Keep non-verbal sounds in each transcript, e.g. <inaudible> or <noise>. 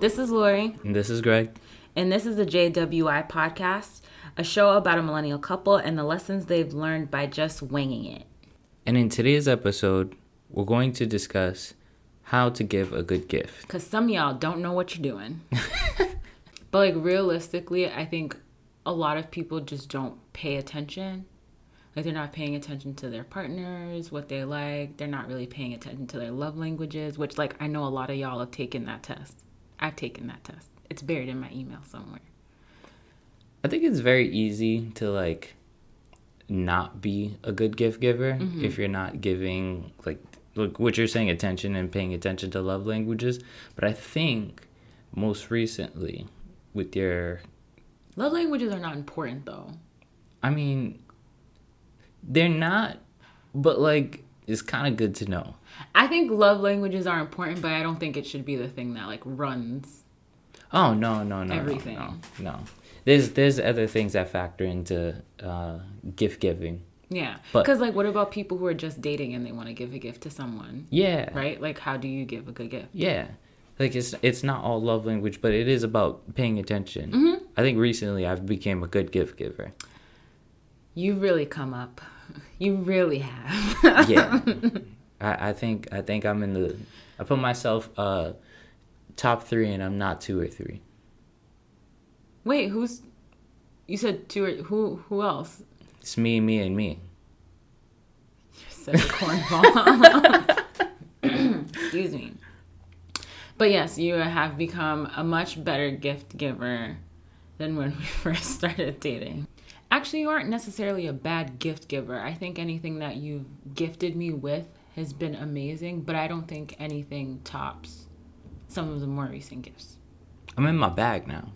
This is Lori, And this is Greg. and this is the JWI podcast, a show about a millennial couple and the lessons they've learned by just winging it. And in today's episode, we're going to discuss how to give a good gift. Because some of y'all don't know what you're doing. <laughs> but, like, realistically, I think a lot of people just don't pay attention. Like, they're not paying attention to their partners, what they like. They're not really paying attention to their love languages, which, like, I know a lot of y'all have taken that test. I've taken that test. It's buried in my email somewhere. I think it's very easy to like not be a good gift giver mm-hmm. if you're not giving like like what you're saying attention and paying attention to love languages. But I think most recently with your Love languages are not important, though. I mean they're not but like it's kind of good to know. I think love languages are important, but I don't think it should be the thing that like runs. Oh no no no Everything. no no. no. There's there's other things that factor into uh, gift giving. Yeah, because like, what about people who are just dating and they want to give a gift to someone, Yeah. right? Like, how do you give a good gift? Yeah. Like it's it's not all love language, but it is about paying attention. Mm-hmm. I think recently I've became a good gift giver. You really come up. You really have. Yeah. <laughs> I, I think I think I'm in the I put myself uh top three and I'm not two or three. Wait, who's? You said two. Or, who? Who else? It's me, me, and me. You're such a cornball. <laughs> Excuse me. But yes, you have become a much better gift giver than when we <laughs> first started dating. Actually, you aren't necessarily a bad gift giver. I think anything that you've gifted me with has been amazing, but I don't think anything tops some of the more recent gifts. I'm in my bag now.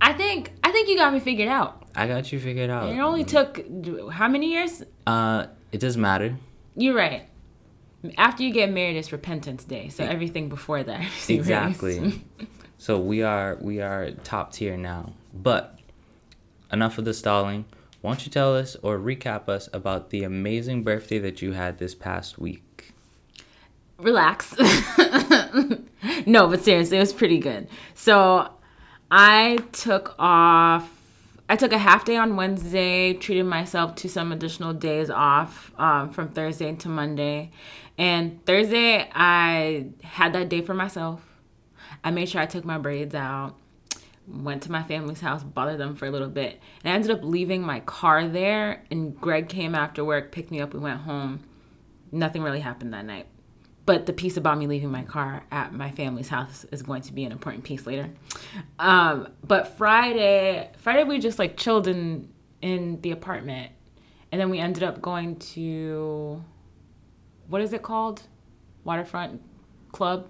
I think I think you got me figured out. I got you figured out. It only took how many years? Uh, it doesn't matter. You're right. After you get married, it's Repentance Day. So everything before that. <laughs> Exactly. so we are we are top tier now. But enough of the stalling. Why don't you tell us or recap us about the amazing birthday that you had this past week? Relax. <laughs> no, but seriously, it was pretty good. So I took off. I took a half day on Wednesday, treated myself to some additional days off um, from Thursday to Monday. And Thursday, I had that day for myself. I made sure I took my braids out, went to my family's house, bothered them for a little bit. And I ended up leaving my car there. And Greg came after work, picked me up, we went home. Nothing really happened that night. But the piece about me leaving my car at my family's house is going to be an important piece later. Um, but Friday, Friday we just like chilled in in the apartment, and then we ended up going to what is it called? Waterfront Club.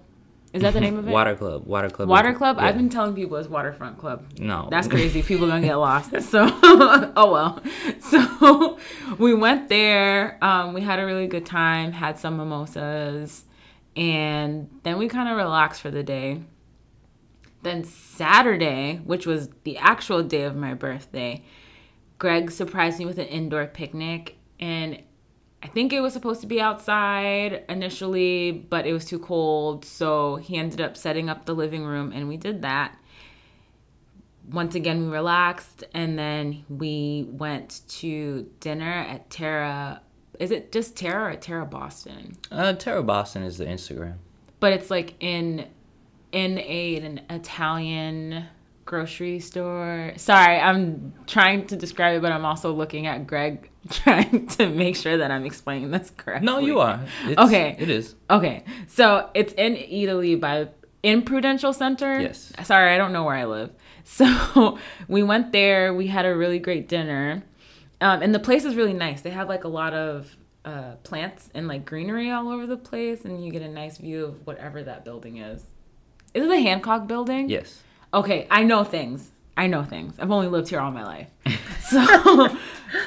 Is that the name of it? Water Club. Water Club. Water Club. Yeah. I've been telling people it's Waterfront Club. No. That's <laughs> crazy. People gonna get lost. <laughs> So, <laughs> oh well. So, we went there. Um, we had a really good time. Had some mimosas, and then we kind of relaxed for the day. Then Saturday, which was the actual day of my birthday, Greg surprised me with an indoor picnic, and I think it was supposed to be outside initially, but it was too cold, so he ended up setting up the living room, and we did that once again we relaxed and then we went to dinner at Terra is it just Terra or at Terra Boston? Uh, Terra Boston is the Instagram. But it's like in in a an Italian grocery store. Sorry, I'm trying to describe it, but I'm also looking at Greg <laughs> trying to make sure that I'm explaining this correctly. No, you are. It's, Okay. It is. Okay, so it's in Eataly by in Prudential Center. Yes. Sorry, I don't know where I live. <laughs> So we went there. We had a really great dinner, um, and the place is really nice. They have like a lot of uh, plants and like greenery all over the place, and you get a nice view of whatever that building is. Is it the Hancock Building? Yes. Okay, I know things. I know things. I've only lived here all my life. <laughs> So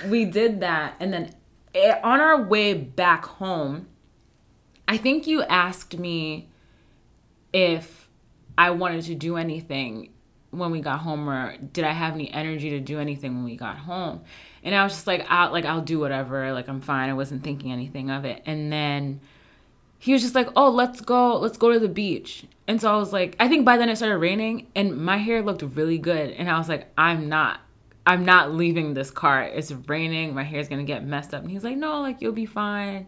we did that. And then eh, on our way back home, I think you asked me if I wanted to do anything when we got home or did I have any energy to do anything when we got home. And I was just like, I'll, like I'll do whatever. Like I'm fine. I wasn't thinking anything of it. And then he was just like, "Oh, let's go, let's go to the beach." And so I was like, I think by then it started raining, and my hair looked really good, and I was like, I'm not. I'm not leaving this car. It's raining. My hair's gonna get messed up. And he's like, No, like you'll be fine.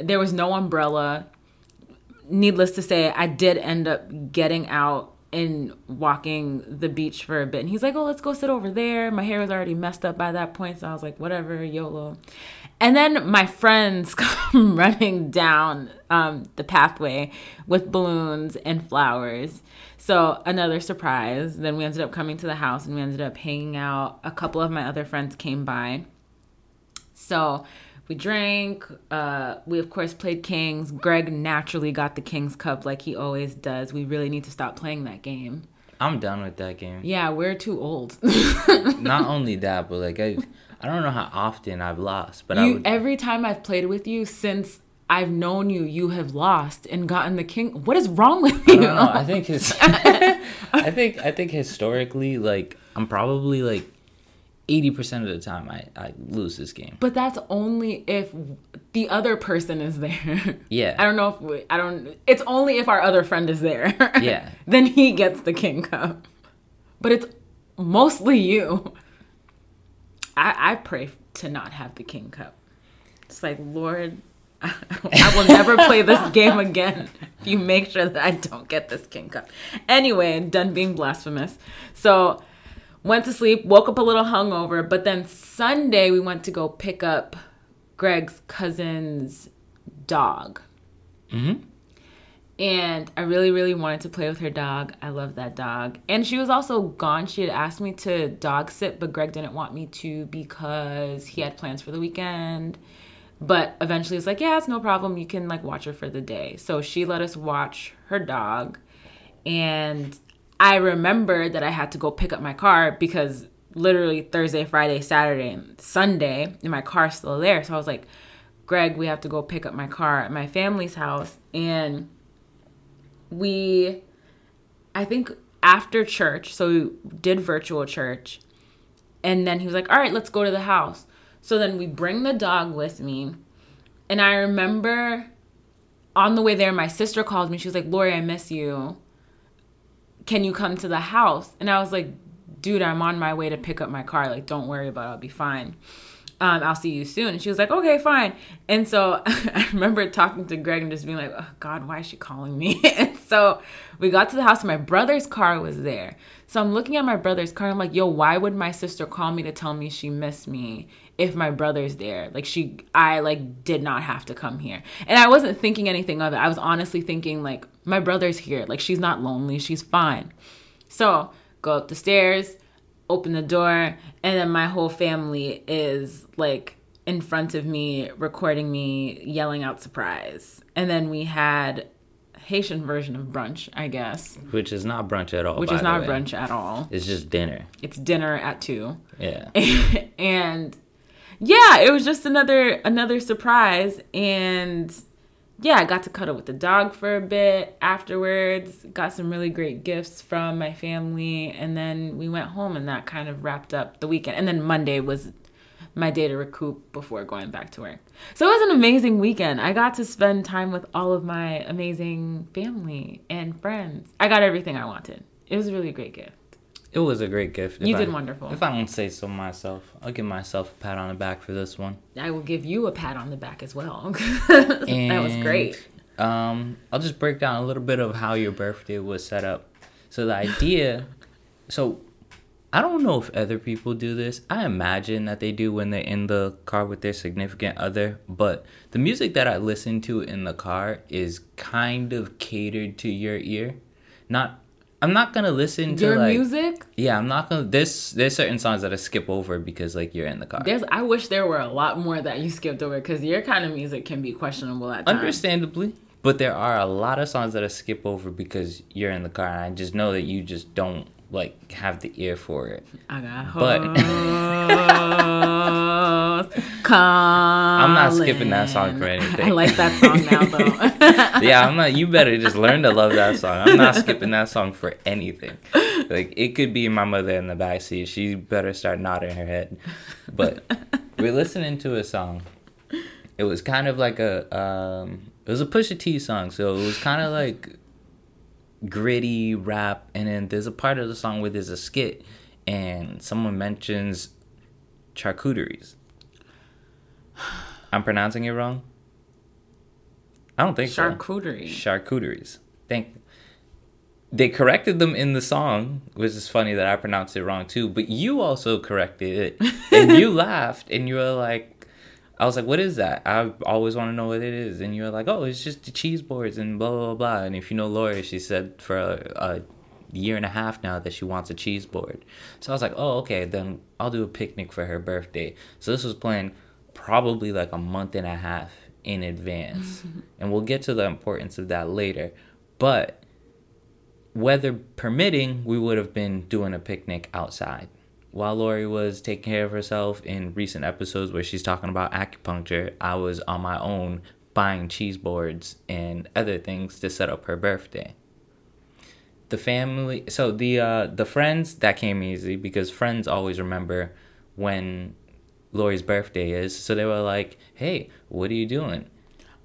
There was no umbrella. Needless to say, I did end up getting out and walking the beach for a bit. And he's like, Oh, let's go sit over there. My hair was already messed up by that point. So I was like, Whatever, YOLO. And then my friends <laughs> come running down um, the pathway with balloons and flowers. So another surprise. Then we ended up coming to the house and we ended up hanging out. A couple of my other friends came by. So we drank. Uh, we of course played Kings. Greg naturally got the Kings Cup like he always does. We really need to stop playing that game. I'm done with that game. Yeah, we're too old. <laughs> Not only that, but like I, I don't know how often I've lost, but I you would, every time I've played with you since I've known you, you have lost and gotten the king. What is wrong with I you? don't know. I think his, <laughs> <laughs> I think I think historically, like I'm probably like eighty percent of the time I I lose this game. But that's only if the other person is there. <laughs> Yeah. I don't know if we, I don't. It's only if our other friend is there. <laughs> Yeah. then he gets the king cup. But it's mostly you. I I pray to not have the king cup. It's like Lord. <laughs> I will never play this game again if you make sure that I don't get this king cup. Anyway, done being blasphemous. So went to sleep, woke up a little hungover, but then Sunday we went to go pick up Greg's cousin's dog. Mm-hmm. And I really, really wanted to play with her dog. I love that dog. And she was also gone. She had asked me to dog sit, but Greg didn't want me to because he had plans for the weekend. But eventually it's like, yeah, it's no problem. You can like watch her for the day. So she let us watch her dog. And I remembered that I had to go pick up my car because literally Thursday, Friday, Saturday, and Sunday, and my car's still there. So I was like, Greg, we have to go pick up my car at my family's house. And we, I think after church, so we did virtual church. And then he was like, all right, let's go to the house. So then we bring the dog with me. And I remember on the way there, my sister called me. She was like, Lori, I miss you. Can you come to the house? And I was like, dude, I'm on my way to pick up my car. Like, don't worry about it. I'll be fine. Um, I'll see you soon. And she was like, okay, fine. And so <laughs> I remember talking to Greg and just being like, oh, God, why is she calling me? <laughs> and so we got to the house and my brother's car was there. So I'm looking at my brother's car. I'm like, yo, why would my sister call me to tell me she missed me if my brother's there? Like she, I like did not have to come here. And I wasn't thinking anything of it. I was honestly thinking like, my brother's here. Like she's not lonely. She's fine. So go up the stairs, open the door, and then my whole family is like in front of me, recording me, yelling out surprise. And then we had Haitian version of brunch, I guess, Which is not brunch at all. which is not brunch at all. It's just dinner. It's dinner at two. Yeah. <laughs> and yeah, it was just another another surprise and yeah, I got to cuddle with the dog for a bit afterwards. Got some really great gifts from my family and then we went home and that kind of wrapped up the weekend. And then Monday was my day to recoup before going back to work. So it was an amazing weekend. I got to spend time with all of my amazing family and friends. I got everything I wanted. It was a really great gift. It was a great gift. You If did I- wonderful. If I don't say so myself, I'll give myself a pat on the back for this one. I will give you a pat on the back as well. <laughs> that was great. Um, I'll just break down a little bit of how your birthday was set up. So the idea, <laughs> so I don't know if other people do this. I imagine that they do when they're in the car with their significant other, but the music that I listen to in the car is kind of catered to your ear. Not I'm not gonna listen to Your like music? yeah, I'm not gonna. There's there's certain songs that I skip over because like you're in the car. There's I wish there were a lot more that you skipped over because your kind of music can be questionable at times. Understandably, but there are a lot of songs that I skip over because you're in the car, and I just know that you just don't like have the ear for it. I got But- <laughs> I'm not skipping that song for anything. I like that song now though. <laughs> yeah, I'm not. You better just learn to love that song. I'm not skipping that song for anything. Like it could be my mother in the backseat. She better start nodding her head. But we're listening to a song. It was kind of like a um, It was a Pusha T song, so it was kind of like gritty rap, and then there's a part of the song where there's a skit, and someone mentions charcuteries. I'm pronouncing it wrong. I don't think Charcuterie. so. Charcuteries. Thank. They corrected them in the song, which is funny that I pronounced it wrong too. But you also corrected it, and you <laughs> laughed, and you were like, "I was like, what is that? I always want to know what it is." And you were like, "Oh, it's just the cheese boards and blah blah blah." blah. And if you know Lori, she said for a, a year and a half now that she wants a cheese board. So I was like, "Oh, okay, then I'll do a picnic for her birthday." So this was planned probably like a month and a half in advance. <laughs> and we'll get to the importance of that later. But weather permitting, we would have been doing a picnic outside. While Lori was taking care of herself in recent episodes where she's talking about acupuncture, I was on my own buying cheese boards and other things to set up her birthday. The family, so the uh, the friends that came easy because friends always remember when Lori's birthday is. So they were like, "Hey, what are you doing?"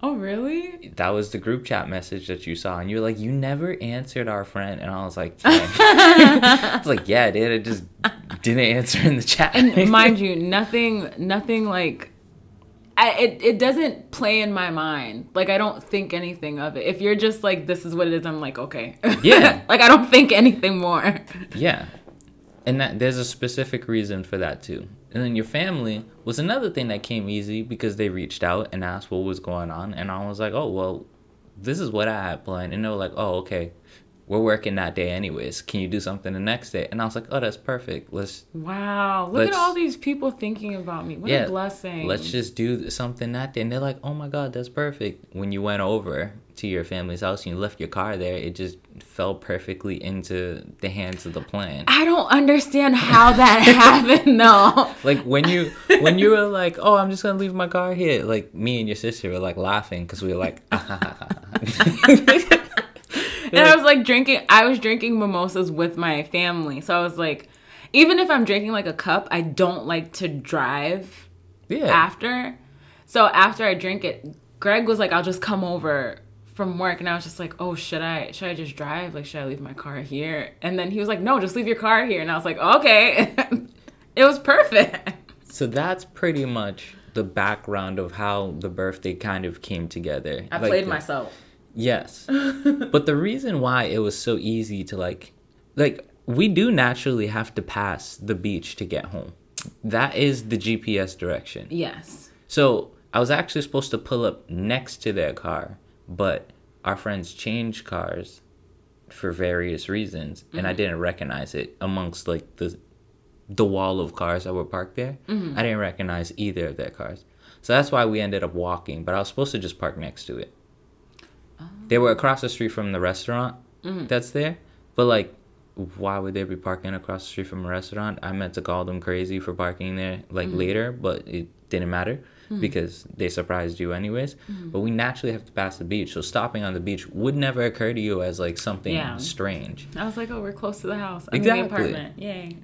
Oh, really? That was the group chat message that you saw, and you were like, "You never answered our friend," and I was like. <laughs> "I was like, yeah, I did. I just didn't answer in the chat." And <laughs> mind you, nothing, nothing like. I, it, it doesn't play in my mind. Like, I don't think anything of it. If you're just like, this is what it is, I'm like, okay. Yeah. <laughs> like, I don't think anything more. Yeah. And that there's a specific reason for that too. And then your family was another thing that came easy because they reached out and asked what was going on and I was like, "Oh, well, this is what I had planned." And they were like, "Oh, okay. We're working that day anyways. Can you do something the next day?" And I was like, "Oh, that's perfect. Let's Wow. Look Let's- at all these people thinking about me. What yeah, a blessing. let's just do something that day." And they're like, "Oh my god, that's perfect." When you went over to your family's house and you left your car there, it just fell perfectly into the hands of the plan. I don't understand how that <laughs> happened, though. Like when you when you were like, "Oh, I'm just gonna leave my car here," like me and your sister were like laughing because we were like, ah, <laughs> and I was like drinking. I was drinking mimosas with my family, so I was like, even if I'm drinking like a cup, I don't like to drive "Yeah, after. So after I drink it, Greg was like, "I'll just come over." From work, and I was just like, "Oh, should I? Should I just drive? Like, should I leave my car here?" And then he was like, "No, just leave your car here." And I was like, "Okay." <laughs> it was perfect. So that's pretty much the background of how the birthday kind of came together. I Like played the- myself. Yes. <laughs> but the reason why it was so easy to like like we do naturally have to pass the beach to get home. That is the GPS direction. Yes. So I was actually supposed to pull up next to their car, but our friends changed cars for various reasons, and I mm-hmm. didn't recognize it amongst like the the wall of cars that were parked there. Mm-hmm. I didn't recognize either of their cars, so that's why we ended up walking. But I was supposed to just park next to it. Oh. They were across the street from the restaurant mm-hmm. that's there, but like. Why would they be parking across the street from a restaurant? I meant to call them crazy for parking there like later, but it didn't matter Mm. because they surprised you anyways. Mm. But we naturally have to pass the beach, so stopping on the beach would never occur to you as like something Yeah. strange. I was like, "Oh, we're close to the house. I'm Exactly. in the apartment. Yay!"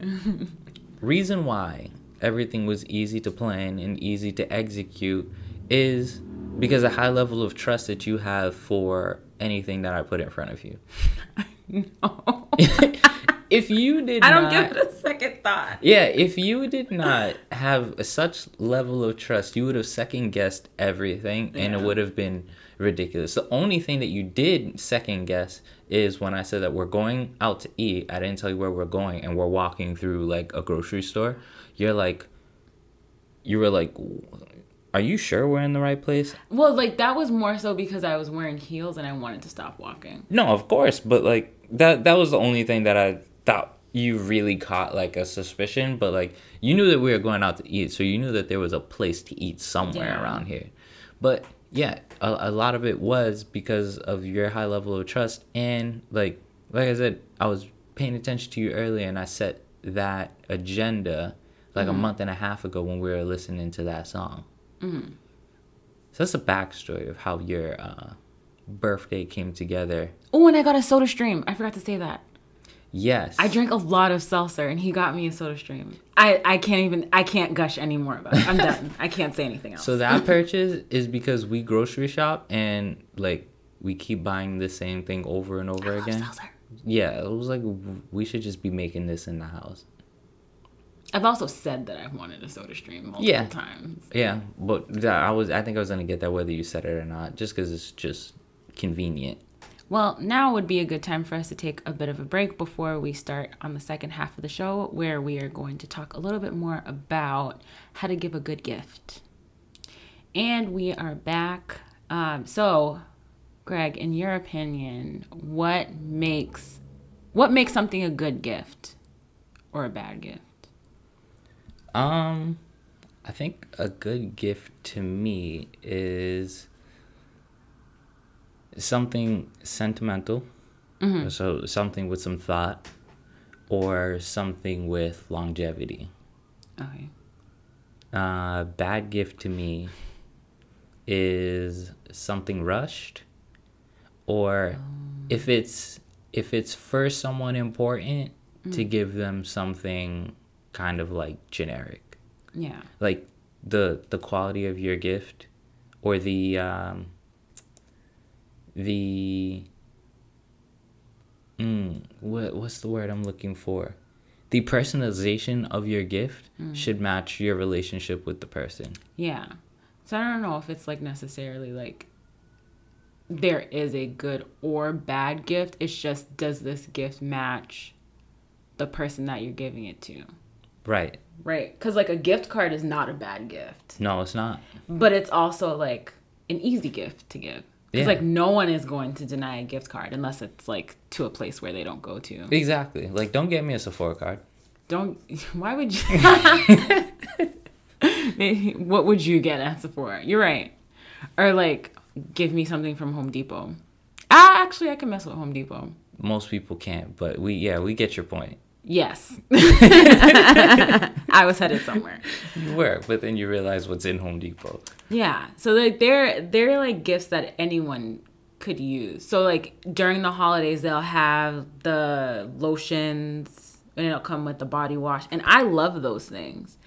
<laughs> Reason why everything was easy to plan and easy to execute is because a high level of trust that you have for anything that I put in front of you. <laughs> no. <laughs> if you did I don't not, give it a second thought. Yeah, if you did not have such level of trust, you would have second guessed everything and it would have been ridiculous. The only thing that you did second guess is when I said that we're going out to eat. I didn't tell you where we're going and we're walking through like a grocery store. You're like you were like are you sure we're in the right place? Well, like that was more so because I was wearing heels and I wanted to stop walking. No, of course, but like that that was the only thing that I thought you really caught like a suspicion, but like you knew that we were going out to eat, so you knew that there was a place to eat somewhere Yeah. around here. But yeah, a, a lot of it was because of your high level of trust and like like I said, I was paying attention to you earlier and I set that agenda like a month and a half ago when we were listening to that song. So that's the backstory of how your uh, birthday came together Oh, and I got a soda stream. I forgot to say that. Yes. I drank a lot of seltzer and he got me a soda stream. I, I can't even I can't gush anymore about it. I'm <laughs> done. I can't say anything else. So that purchase is because we grocery shop and like we keep buying the same thing over and over again. seltzer. Yeah, it was like we should just be making this in the house. I've also said that I've wanted a soda stream multiple Yeah. times. Yeah, but I was I think I was gonna get that whether you said it or not, just because it's just convenient. Well, now would be a good time for us to take a bit of a break before we start on the second half of the show, where we are going to talk a little bit more about how to give a good gift. And we are back. Um, so, Greg, in your opinion, what makes what makes something a good gift or a bad gift? Um, I think a good gift to me is something sentimental. So something with some thought, or something with longevity. Okay. Uh, bad gift to me is something rushed, or if it's if it's for someone important, to give them something kind of like generic Yeah. like the the quality of your gift or the um the mm, what what's the word I'm looking for the personalization of your gift should match your relationship with the person Yeah. So I don't know if it's like necessarily like there is a good or bad gift. It's just does this gift match the person that you're giving it to? right Right. Because like a gift card is not a bad gift, no it's not but it's also like an easy gift to give. Because Yeah. like no one is going to deny a gift card unless it's like to a place where they don't go to. exactly like don't get me a Sephora card Don't. <laughs> Why would you? <laughs> <laughs> What would you get at Sephora? You're right. Or like, give me something from Home Depot. Ah, actually, I can mess with Home Depot. most people can't but we yeah we get your point Yes. <laughs> I was headed somewhere. you were but then you realize what's in Home Depot Yeah. So like they're they're like gifts that anyone could use. So like during the holidays they'll have the lotions and it'll come with the body wash and I love those things.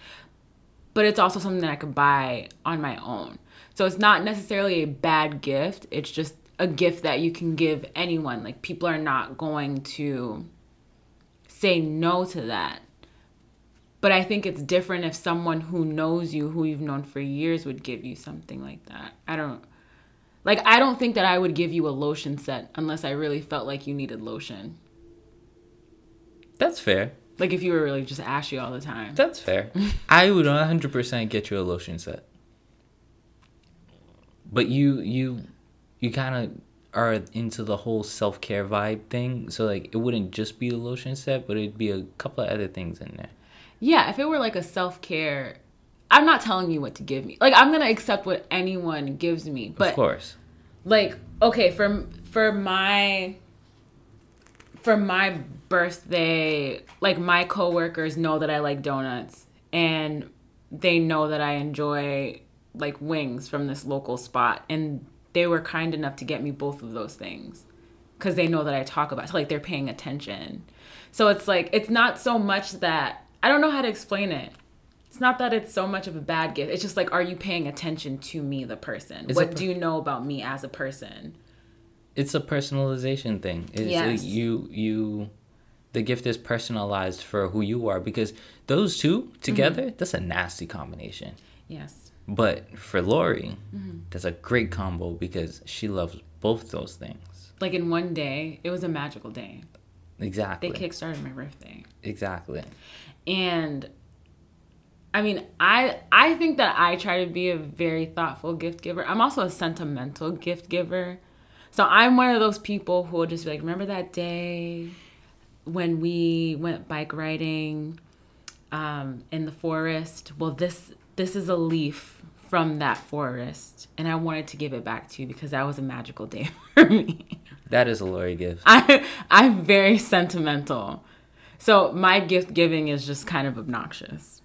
But it's also something that I could buy on my own. So it's not necessarily a bad gift. It's just a gift that you can give anyone. Like people are not going to say no to that. But I think it's different if someone who knows you, who you've known for years, would give you something like that. I don't like I don't think that I would give you a lotion set unless I really felt like you needed lotion. that's fair Like if you were really just ashy all the time. That's fair. <laughs> I would 100% get you a lotion set. But you you you kind of are into the whole self-care vibe thing, so like it wouldn't just be a lotion set, but it'd be a couple of other things in there. Yeah, if it were like a self-care I'm not telling you what to give me. Like I'm to accept what anyone gives me. But of course. like okay for for my for my birthday like my coworkers know that i like donuts and they know that i enjoy like wings from this local spot and they were kind enough to get me both of those things because they know that i talk about it. so like they're paying attention so it's like it's not so much that i don't know how to explain it it's not that it's so much of a bad gift. It's just like, are you paying attention to me, the person? It's what a- do you know about me as a person? It's a personalization thing. It's Yes. you you the gift is personalized for who you are because those two together, mm-hmm. that's a nasty combination. Yes. But for Lori, that's a great combo because she loves both those things. Like in one day, it was a magical day. Exactly. They kickstarted my birthday. Exactly. And I mean, I I think that I try to be a very thoughtful gift giver. I'm also a sentimental gift giver. So I'm one of those people who will just be like, remember that day when we went bike riding um, in the forest? Well, this this is a leaf from that forest, and I wanted to give it back to you because that was a magical day <laughs> for me. That is a Lori gift. I I'm very sentimental. So my gift giving is just kind of obnoxious.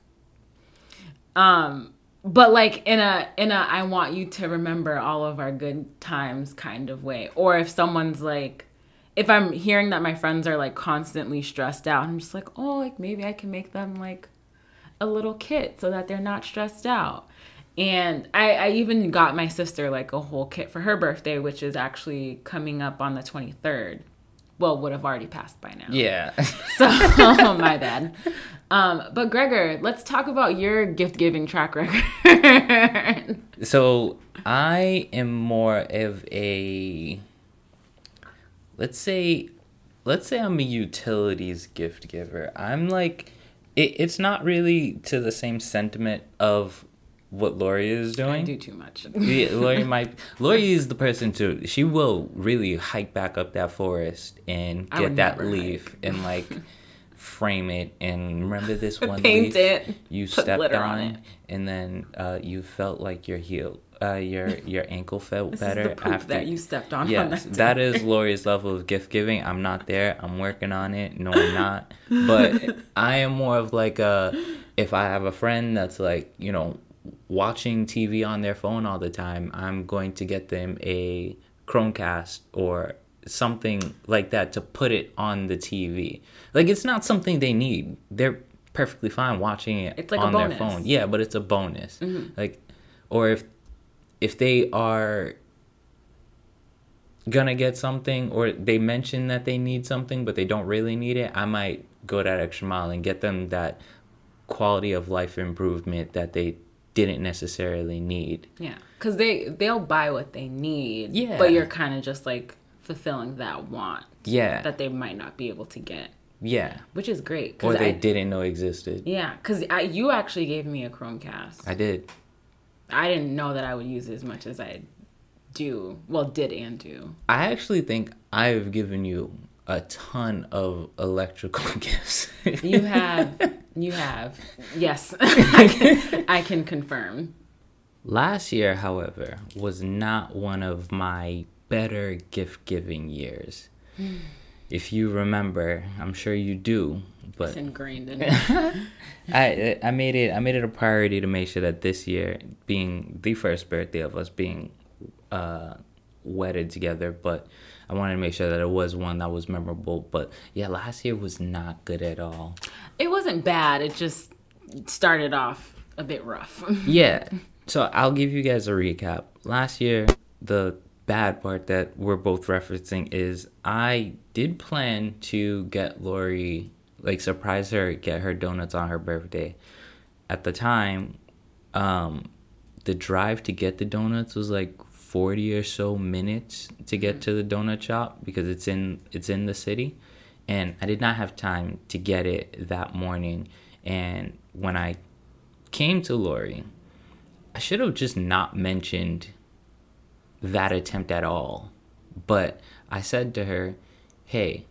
Um but like in a in a I want you to remember all of our good times kind of way. Or if someone's like if I'm hearing that my friends are like constantly stressed out, I'm just like, oh, like maybe I can make them like a little kit so that they're not stressed out. And I, I even got my sister like a whole kit for her birthday, which is actually coming up on the 23rd. Well, would have already passed by now. Yeah. <laughs> <laughs> So <laughs> my bad. Um, but Gregor, let's talk about your gift giving track record. so I am more of a let's say let's say I'm a utilities gift giver. I'm like it, it's not really to the same sentiment of what Lori is doing. I do too much. <laughs> yeah, Lori might. Lori is the person to. She will really hike back up that forest and get that leaf hike. and like <laughs> frame it and remember this one Paint leaf it, you put stepped on, on it, and then uh, you felt like you're heel, uh, your your ankle felt better is the poop after that you stepped on. on Yes, that that day. is Lori's level of gift giving. I'm not there. I'm working on it. No, I'm not. But <laughs> I am more of like a if I have a friend that's like, you know, watching TV on their phone all the time, I'm going to get them a Chromecast or something like that to put it on the TV. Like it's not something they need. They're perfectly fine watching it It's like on their phone. Yeah, but it's a bonus. Mm-hmm. Like or if if they are gonna get something or they mention that they need something but they don't really need it, I might go that extra mile and get them that quality of life improvement that they didn't necessarily need. Yeah, because they they'll buy what they need. Yeah. but you're kind of just like fulfilling that want Yeah. that they might not be able to get, yeah. which is great. Or they I, didn't know existed. Yeah, because you actually gave me a Chromecast. I did. I didn't know that I would use it as much as I do. Well, did and do. I actually think I've given you a ton of electrical <laughs> gifts. You have, you have. Yes, <laughs> I can, I can confirm. Last year, however, was not one of my better gift giving years. <sighs> if you remember, I'm sure you do, but It's ingrained in <laughs> it. I I made it I made it a priority to make sure that this year, being the first birthday of us being uh, wedded together, but I wanted to make sure that it was one that was memorable. But yeah, last year was not good at all. It wasn't bad. It just started off a bit rough. <laughs> Yeah. So I'll give you guys a recap. Last year, the bad part that we're both referencing is I did plan to get Lori, like, surprise her, get her donuts on her birthday. At the time, um, the drive to get the donuts was like 40 or so minutes to get to the donut shop because it's in it's in the city and I did not have time to get it that morning and when I came to Lori I should have just not mentioned that attempt at all. But I said to her, hey,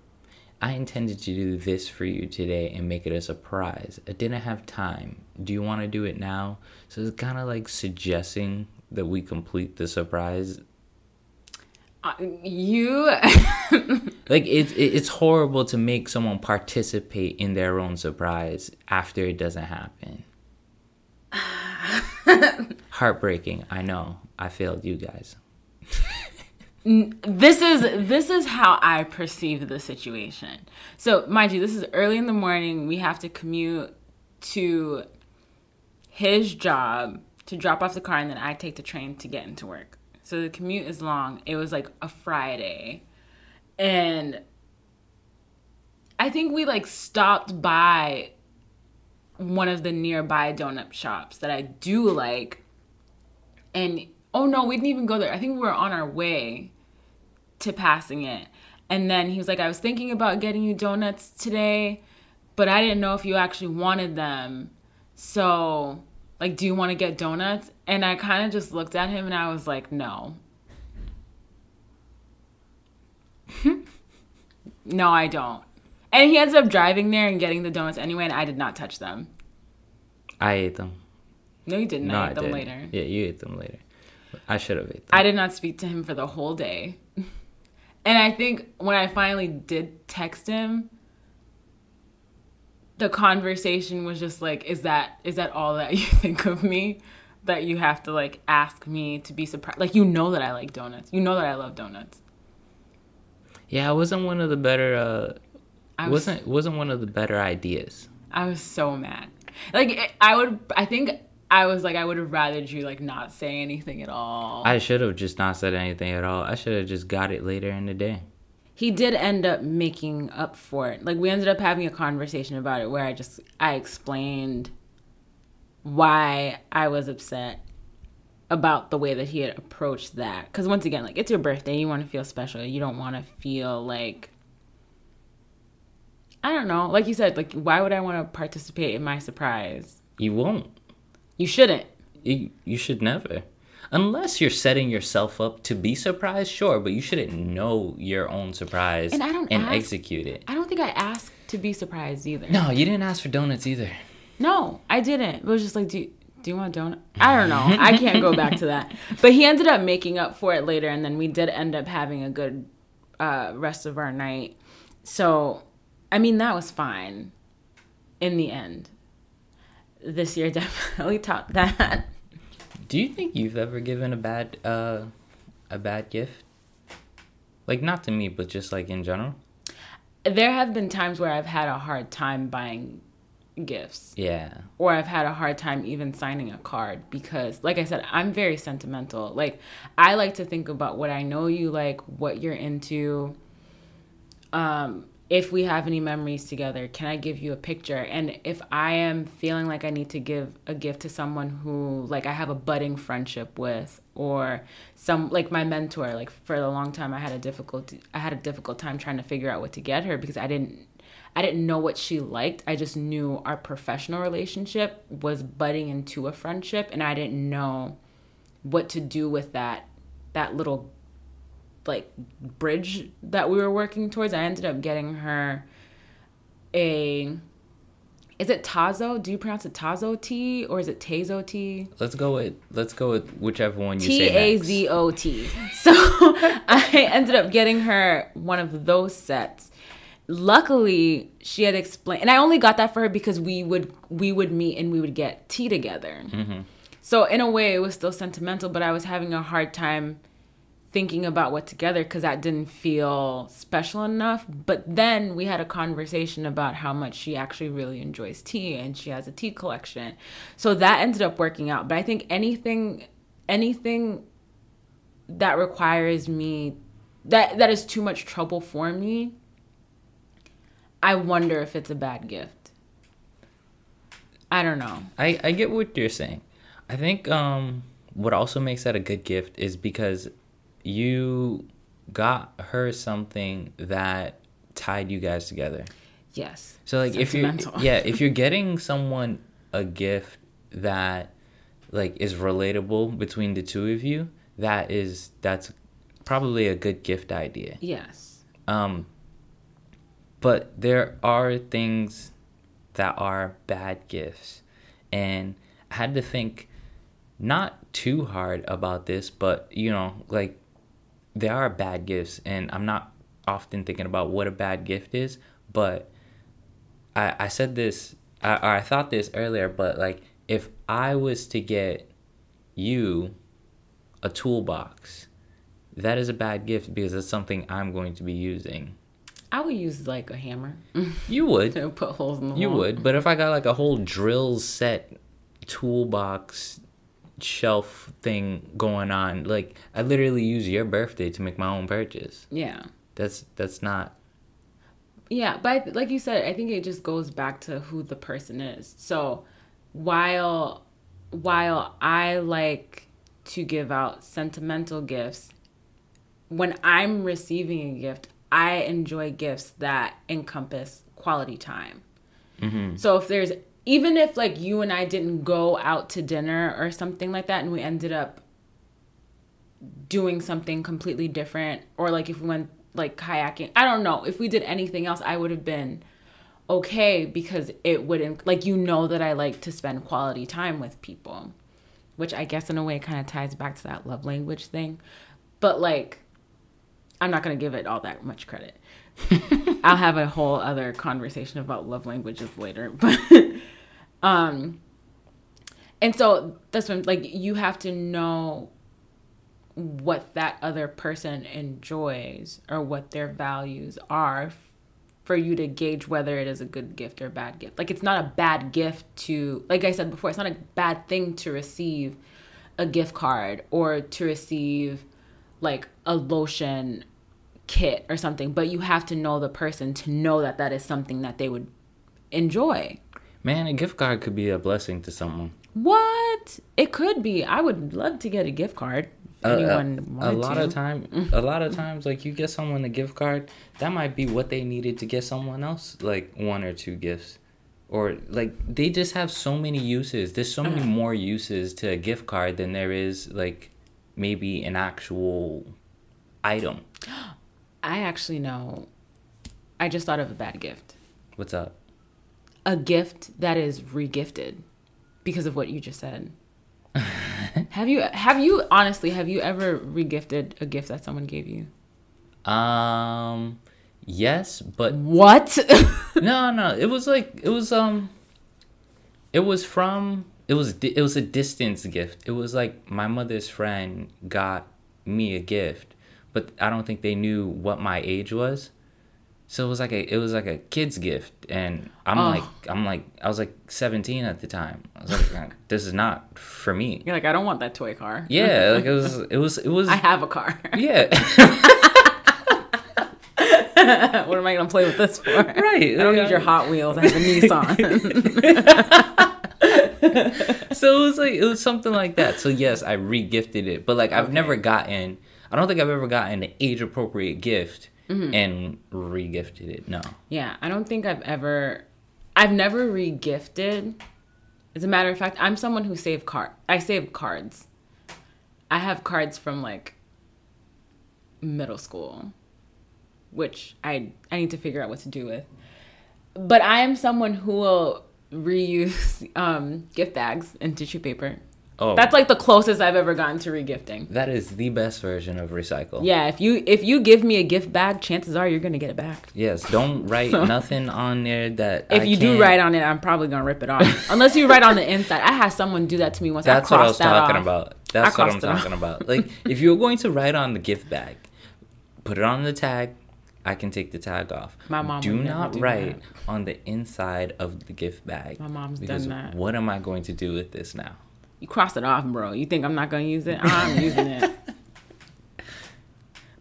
I intended to do this for you today and make it a surprise. I didn't have time. Do you want to do it now? So it's kind of like suggesting that we complete the surprise. Uh, you, <laughs> Like it's it, it's horrible to make someone participate in their own surprise after it doesn't happen. <laughs> Heartbreaking. I know. I failed you guys. This is this is how I perceive the situation. So, mind you, this is early in the morning. We have to commute to his job to drop off the car, and then I take the train to get into work. So the commute is long. It was like a Friday, and I think we like stopped by one of the nearby donut shops that I do like. And oh no, we didn't even go there. I think we were on our way to passing it. And then he was like, I was thinking about getting you donuts today, but I didn't know if you actually wanted them. So, like, do you want to get donuts? And I kind of just looked at him and I was like, no. <laughs> no, I don't. And he ended up driving there and getting the donuts anyway, and I did not touch them. I ate them. No, you didn't. No, I I ate them didn't. later. Yeah, you ate them later. I should have ate them. I did not speak to him for the whole day. And I think when I finally did text him, the conversation was just like, is that is that all that you <laughs> think of me? That you have to like ask me to be surprised. Like you know that I like donuts. You know that I love donuts. Yeah, it wasn't one of the better. Uh, I was, wasn't wasn't one of the better ideas. I was so mad. Like I would, I think I was like, I would have rather you like not say anything at all. I should have just not said anything at all. I should have just got it later in the day. he did end up making up for it. Like we ended up having a conversation about it where I just I explained why I was upset about the way that he had approached that. Cuz once again, like it's your birthday, you want to feel special. You don't want to feel like I don't know. Like you said, like why would I want to participate in my surprise? You won't. You shouldn't. You, you should never. Unless you're setting yourself up to be surprised, sure, but you shouldn't know your own surprise And I don't and ask- execute it. I don't think I asked to be surprised either. No, you didn't ask for donuts either. No, I didn't. It was just like, do you, do you want a donut? I don't know. I can't go back to <laughs> that. But he ended up making up for it later, and then we did end up having a good uh, rest of our night. So, I mean, that was fine in the end. This year <laughs> definitely taught that. Do you think you've ever given a bad uh a bad gift? Like not to me, but just like in general? There have been times where I've had a hard time buying gifts. Yeah. or I've had a hard time even signing a card because like I said, I'm very sentimental. Like I like to think about what I know you like, what you're into. Um if we have any memories together, can I give you a picture? And if I am feeling like I need to give a gift to someone who like I have a budding friendship with or some like my mentor, like for a long time I had a difficult I had a difficult time trying to figure out what to get her because I didn't I didn't know what she liked. I just knew our professional relationship was budding into a friendship and I didn't know what to do with that that little like bridge that we were working towards. I ended up getting her a is it Tazo? Do you pronounce it Tazo T or is it Tazo T? Let's go with let's go with whichever one you T say A next. Z O T. <laughs> So <laughs> I ended up getting her one of those sets. Luckily, she had explained, and I only got that for her because we would we would meet and we would get tea together. Mm-hmm. So in a way, it was still sentimental, but I was having a hard time thinking about what together because that didn't feel special enough. But then we had a conversation about how much she actually really enjoys tea and she has a tea collection. So that ended up working out. But I think anything anything that requires me that that is too much trouble for me, I wonder if it's a bad gift. I don't know. I, I get what you're saying. I think um what also makes that a good gift is because you got her something that tied you guys together. Yes. So like if you're <laughs> yeah, if you're getting someone a gift that like is relatable between the two of you, that is that's probably a good gift idea. Yes. Um but there are things that are bad gifts. And I had to think not too hard about this, but you know, like there are bad gifts and I'm not often thinking about what a bad gift is, but I I said this I or I thought this earlier, but like if I was to get you a toolbox, that is a bad gift because it's something I'm going to be using. I would use like a hammer <laughs> You would. put holes in the You wall. would, but if I got like a whole drill set toolbox shelf thing going on, like I literally use your birthday to make my own purchase. Yeah. That's that's not Yeah, but like you said, I think it just goes back to who the person is. So while while I like to give out sentimental gifts, when I'm receiving a gift, I enjoy gifts that encompass quality time. Mm-hmm. So if there's even if like you and I didn't go out to dinner or something like that and we ended up doing something completely different or like if we went like kayaking i don't know. If we did anything else i would have been okay because it wouldn't like you know that i like to spend quality time with people which i guess in a way kind of ties back to that love language thing. But like i'm not going to give it all that much credit. <laughs> I'll have a whole other conversation about love languages later <laughs> but um and so that's when like you have to know what that other person enjoys or what their values are for you to gauge whether it is a good gift or a bad gift. Like it's not a bad gift to like I said before, it's not a bad thing to receive a gift card or to receive like a lotion kit or something, but you have to know the person to know that that is something that they would enjoy. Man, a gift card could be a blessing to someone. What? It could be. I would love to get a gift card. If A- a- anyone a, lot to. of time a lot of times like you get someone a gift card that might be what they needed to get someone else like one or two gifts or like they just have so many uses there's so many mm. more uses to a gift card than there is like maybe an actual item <gasps> I actually know. I just thought of a bad gift. what's up A gift that is regifted because of what you just said. <laughs> have you have you honestly have you ever regifted a gift that someone gave you? um yes but What? no no it was like it was um it was from it was it was a distance gift it was like my mother's friend got me a gift but i don't think they knew what my age was so it was like a it was like a kid's gift and i'm Oh. like i'm like i was like 17 at the time i was <laughs> like this is not for me You're like, I don't want that toy car. yeah <laughs> like it was it was it was I have a car. <laughs> yeah what am I gonna play with this for? right I don't need your Hot Wheels. I have a Nissan. so it was like it was something like that. So yes, I regifted it, but like I've never gotten. I don't think I've ever gotten an age appropriate gift Mm-hmm. and regifted it. No. yeah, I don't think I've ever. I've never regifted. As a matter of fact, I'm someone who save card. I save cards. I have cards from like middle school, which I I need to figure out what to do with. But I am someone who will reuse <laughs> um, gift bags and tissue paper. Oh, That's like the closest I've ever gotten to regifting. that is the best version of recycle. Yeah, if you if you give me a gift bag, chances are you're gonna get it back. Yes. Don't <laughs> write nothing on there that. If I you do can't- write on it, I'm probably gonna rip it off. <laughs> Unless you write on the inside. I had someone do that to me once. That's I what I was that talking off. about. That's what I'm it off. talking about. Like <laughs> if you're going to write on the gift bag, put it on the tag. I can take the tag off. My mom do not do write on the inside of the gift bag. My mom's done that. What am I going to do with this now? You cross it off, bro. You think I'm not gonna use it? I'm using it. <laughs>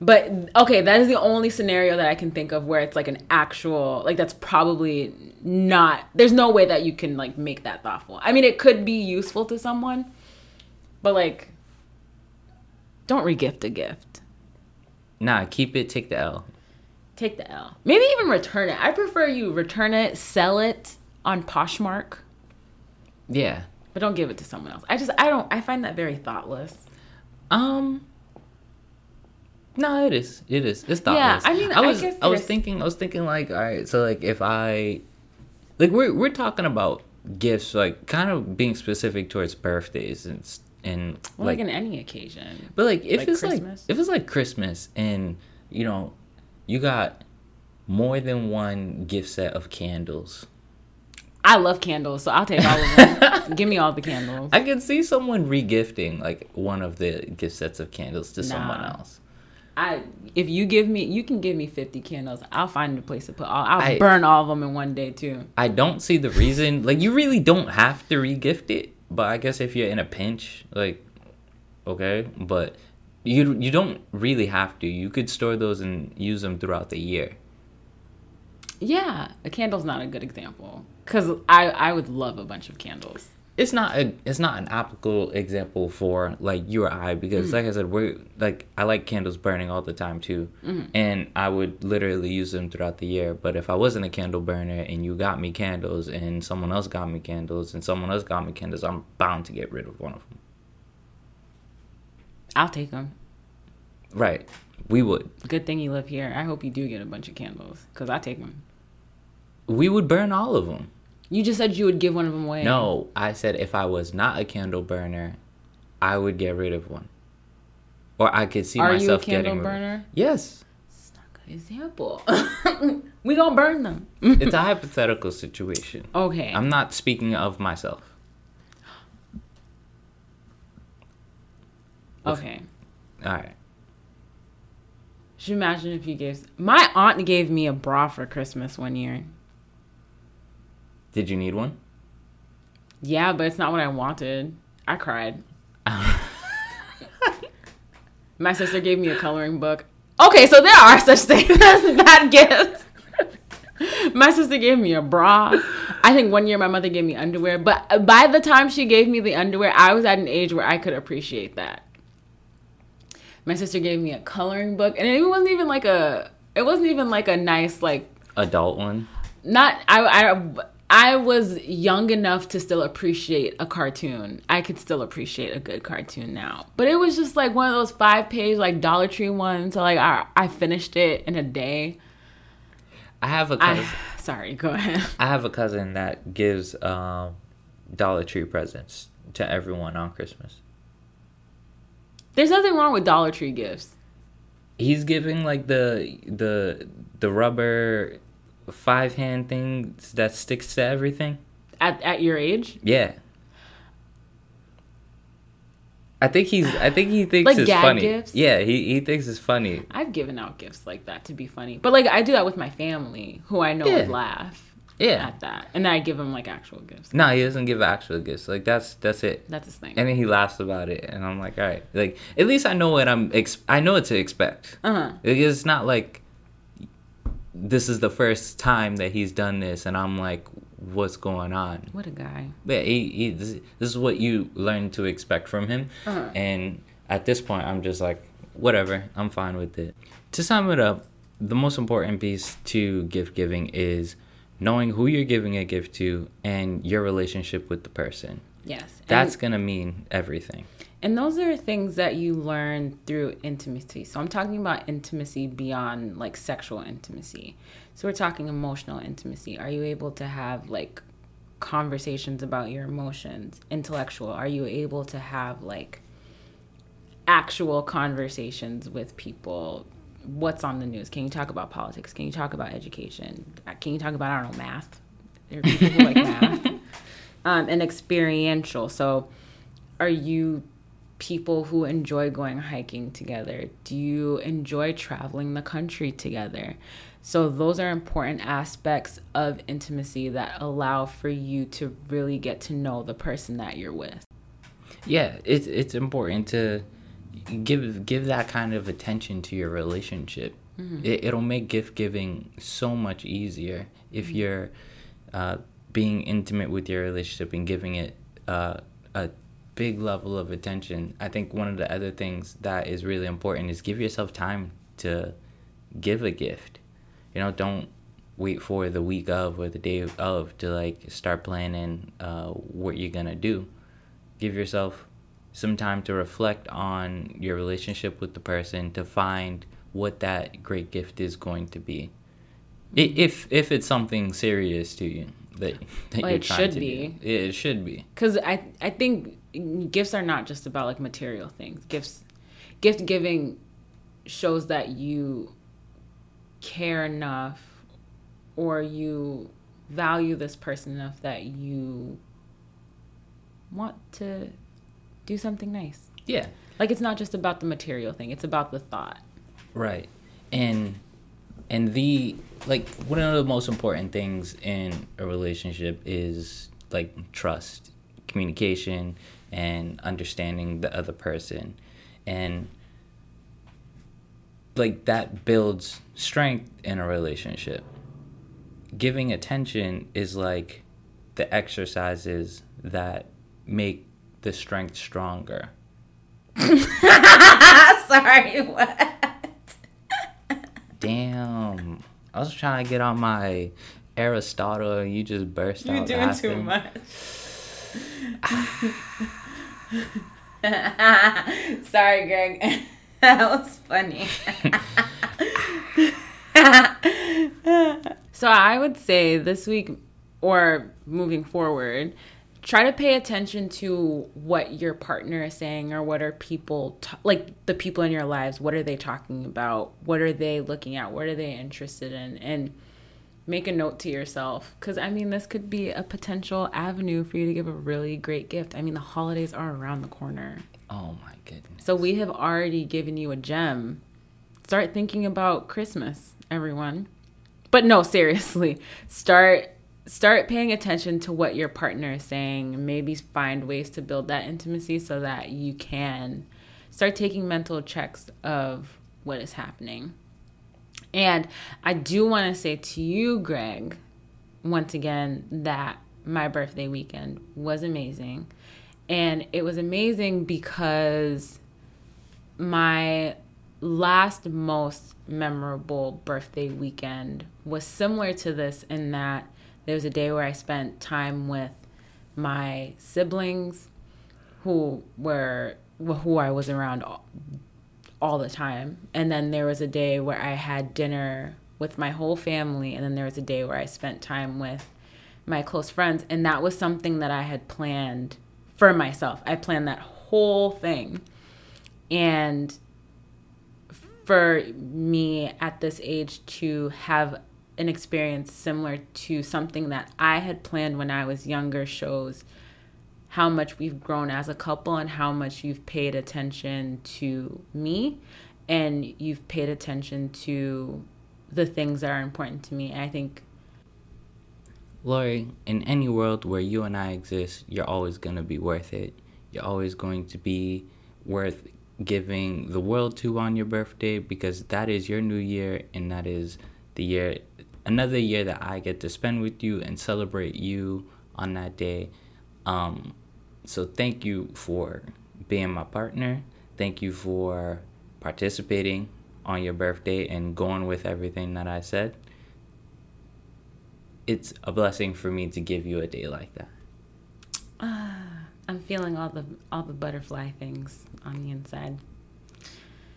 But okay, that is the only scenario that I can think of where it's like an actual like that's probably not there's no way that you can like make that thoughtful. I mean it could be useful to someone, but like don't regift a gift. Nah, keep it. Take the L. Take the L. Maybe even return it. I prefer you return it, sell it on Poshmark, Yeah. But don't give it to someone else. I just I don't I find that very thoughtless. Um. No, it is. It is. It's thoughtless. Yeah. I mean, I I was. guess I was thinking. I was thinking like, all right. So like, if I, like, we're we're talking about gifts, like, kind of being specific towards birthdays and and Well, like, like, in any occasion. but like if like it's Christmas? like if it's like Christmas and you know, you got more than one gift set of candles. I love candles, so I'll take all of them. <laughs> Give me all the candles. I can see someone regifting like one of the gift sets of candles to someone else. I if you give me, you can give me fifty candles. I'll find a place to put all. I'll I- burn all of them in one day too. I don't see the reason. Like, you really don't have to regift it. But I guess if you're in a pinch, like, okay. But you you don't really have to. You could store those and use them throughout the year. Yeah, a candle's not a good example because I I would love a bunch of candles. It's not a it's not an applicable example for like you or I because mm. like I said we're like I like candles burning all the time too. Mm-hmm. And I would literally use them throughout the year. But if I wasn't a candle burner and you got me candles and someone else got me candles and someone else got me candles I'm bound to get rid of one of them. I'll take them. right. We would. Good thing you live here. I hope you do get a bunch of candles because I take them. we would burn all of them You just said you would give one of them away. no I said if I was not a candle burner I would get rid of one or I could see Are you a myself candle burner? yes It's not a good example. <laughs> we gonna burn them. <laughs> it's a hypothetical situation Okay. I'm not speaking of myself. okay. All right. Should you imagine if you gave my aunt gave me a bra for Christmas one year. Did you need one? Yeah, but it's not what I wanted. I cried. <laughs> my sister gave me a coloring book. Okay, so there are such things <laughs> as bad gifts. my sister gave me a bra. I think one year my mother gave me underwear, but by the time she gave me the underwear, I was at an age where I could appreciate that. My sister gave me a coloring book, and it wasn't even like a. It wasn't even like a nice like Adult one. not I I I was young enough to still appreciate a cartoon. I could still appreciate a good cartoon now. But it was just like one of those five page like Dollar Tree ones. So like I I finished it in a day. I have a cousin. I sorry, go ahead. <laughs> I have a cousin that gives um, Dollar Tree presents to everyone on Christmas. There's nothing wrong with Dollar Tree gifts. He's giving like the the the rubber five hand things that sticks to everything. At at your age? Yeah. I think he's. I think he thinks Like it's gag funny. gifts? Yeah, he he thinks it's funny. I've given out gifts like that to be funny. But like I do that with my family who I know Yeah. would laugh Yeah. at that. And then I give them like actual gifts. No, he doesn't give actual gifts. Like that's that's it. That's his thing. And then he laughs about it, and I'm like, all right, like at least I know what I'm. Ex- I know what to expect. Uh-huh. It's not like this is the first time that he's done this, and I'm like, what's going on? What a guy. Yeah, he, he, this, this is what you learn to expect from him. Uh-huh. And at this point, I'm just like, whatever, I'm fine with it. To sum it up, the most important piece to gift giving is knowing who you're giving a gift to and your relationship with the person. Yes. That's to mean everything. And those are things that you learn through intimacy. So I'm talking about intimacy beyond like sexual intimacy. So we're talking emotional intimacy. Are you able to have like conversations about your emotions? Intellectual. Are you able to have like actual conversations with people? What's on the news? Can you talk about politics? Can you talk about education? Can you talk about I don't know math? There are people who like <laughs> math. Um, and experiential. So are you people who enjoy going hiking together? Do you enjoy traveling the country together? So, those are important aspects of intimacy that allow for you to really get to know the person that you're with. Yeah, it's it's important to give give that kind of attention to your relationship. It, it'll make gift giving so much easier if you're uh, being intimate with your relationship and giving it uh, a big level of attention. I think one of the other things that is really important is give yourself time to give a gift. You know, don't wait for the week of or the day of to like start planning uh, what you're gonna do give yourself some time to reflect on your relationship with the person to find what that great gift is going to be if if it's something serious to you that, that Well, you're it trying should to be. do. It should be Because I, I think gifts are not just about like material things. Gifts, gift giving shows that you care enough or you value this person enough that you want to do something nice. yeah Like it's not just about the material thing, it's about the thought. Right. And and the like one of the most important things in a relationship is like trust, communication and understanding the other person. And like that builds strength in a relationship. Giving attention is like the exercises that make the strength stronger. <laughs> Sorry, what? I was trying to get on my Aristotle and you just burst You're out doing too much. <sighs> Sorry, Greg. <laughs> that was funny. <laughs> so I would say this week or moving forward, try to pay attention to what your partner is saying or what are people t- like the people in your lives what are they talking about what are they looking at what are they interested in and make a note to yourself because i mean this could be a potential avenue for you to give a really great gift i mean the holidays are around the corner Oh my goodness. So we have already given you a gem. Start thinking about Christmas, everyone. But no, seriously. Start start paying attention to what your partner is saying. Maybe find ways to build that intimacy so that you can start taking mental checks of what is happening. And I do want to say to you, Greg, once again, that my birthday weekend was amazing. And it was amazing because my last most memorable birthday weekend was similar to this in that there was a day where I spent time with my siblings who were who I was around all, all the time. And then there was a day where I had dinner with my whole family and then there was a day where I spent time with my close friends and that was something that I had planned for myself. I planned that whole thing. And for me at this age to have an experience similar to something that I had planned when I was younger shows how much we've grown as a couple and how much you've paid attention to me and you've paid attention to the things that are important to me. I think Lori, in any world where you and I exist, you're always going to be worth it. You're always going to be worth giving the world to on your birthday because that is your new year and that is the year another year that I get to spend with you and celebrate you on that day. Um, so thank you for being my partner. Thank you for participating on your birthday and going with everything that I said. It's a blessing for me to give you a day like that. Uh, I'm feeling all the all the butterfly things on the inside.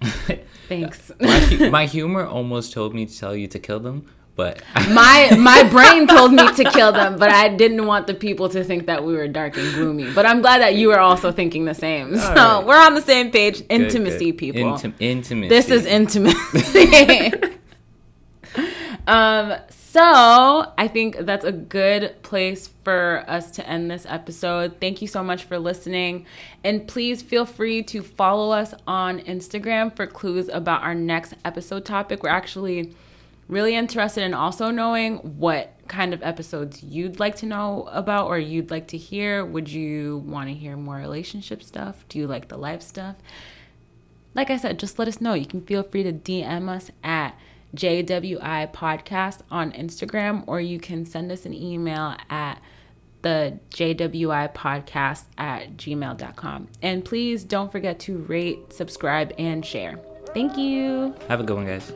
<laughs> Thanks. my, my <laughs> humor almost told me to tell you to kill them, but my my <laughs> brain told me to kill them, but I didn't want the people to think that we were dark and gloomy. But I'm glad that you are also thinking the same. So right. we're on the same page. Intimacy, good, good. people. Intim- intimacy. This is intimacy. <laughs> um. So I think that's a good place for us to end this episode. Thank you so much for listening. And please feel free to follow us on Instagram for clues about our next episode topic. We're actually really interested in also knowing what kind of episodes you'd like to know about or you'd like to hear. Would you want to hear more relationship stuff? Do you like the life stuff? Like I said, just let us know. You can feel free to DM us at JWI Podcast on Instagram, or you can send us an email at the JWI podcast at gmail.com. And please don't forget to rate, subscribe, and share. Thank you. Have a good one, guys.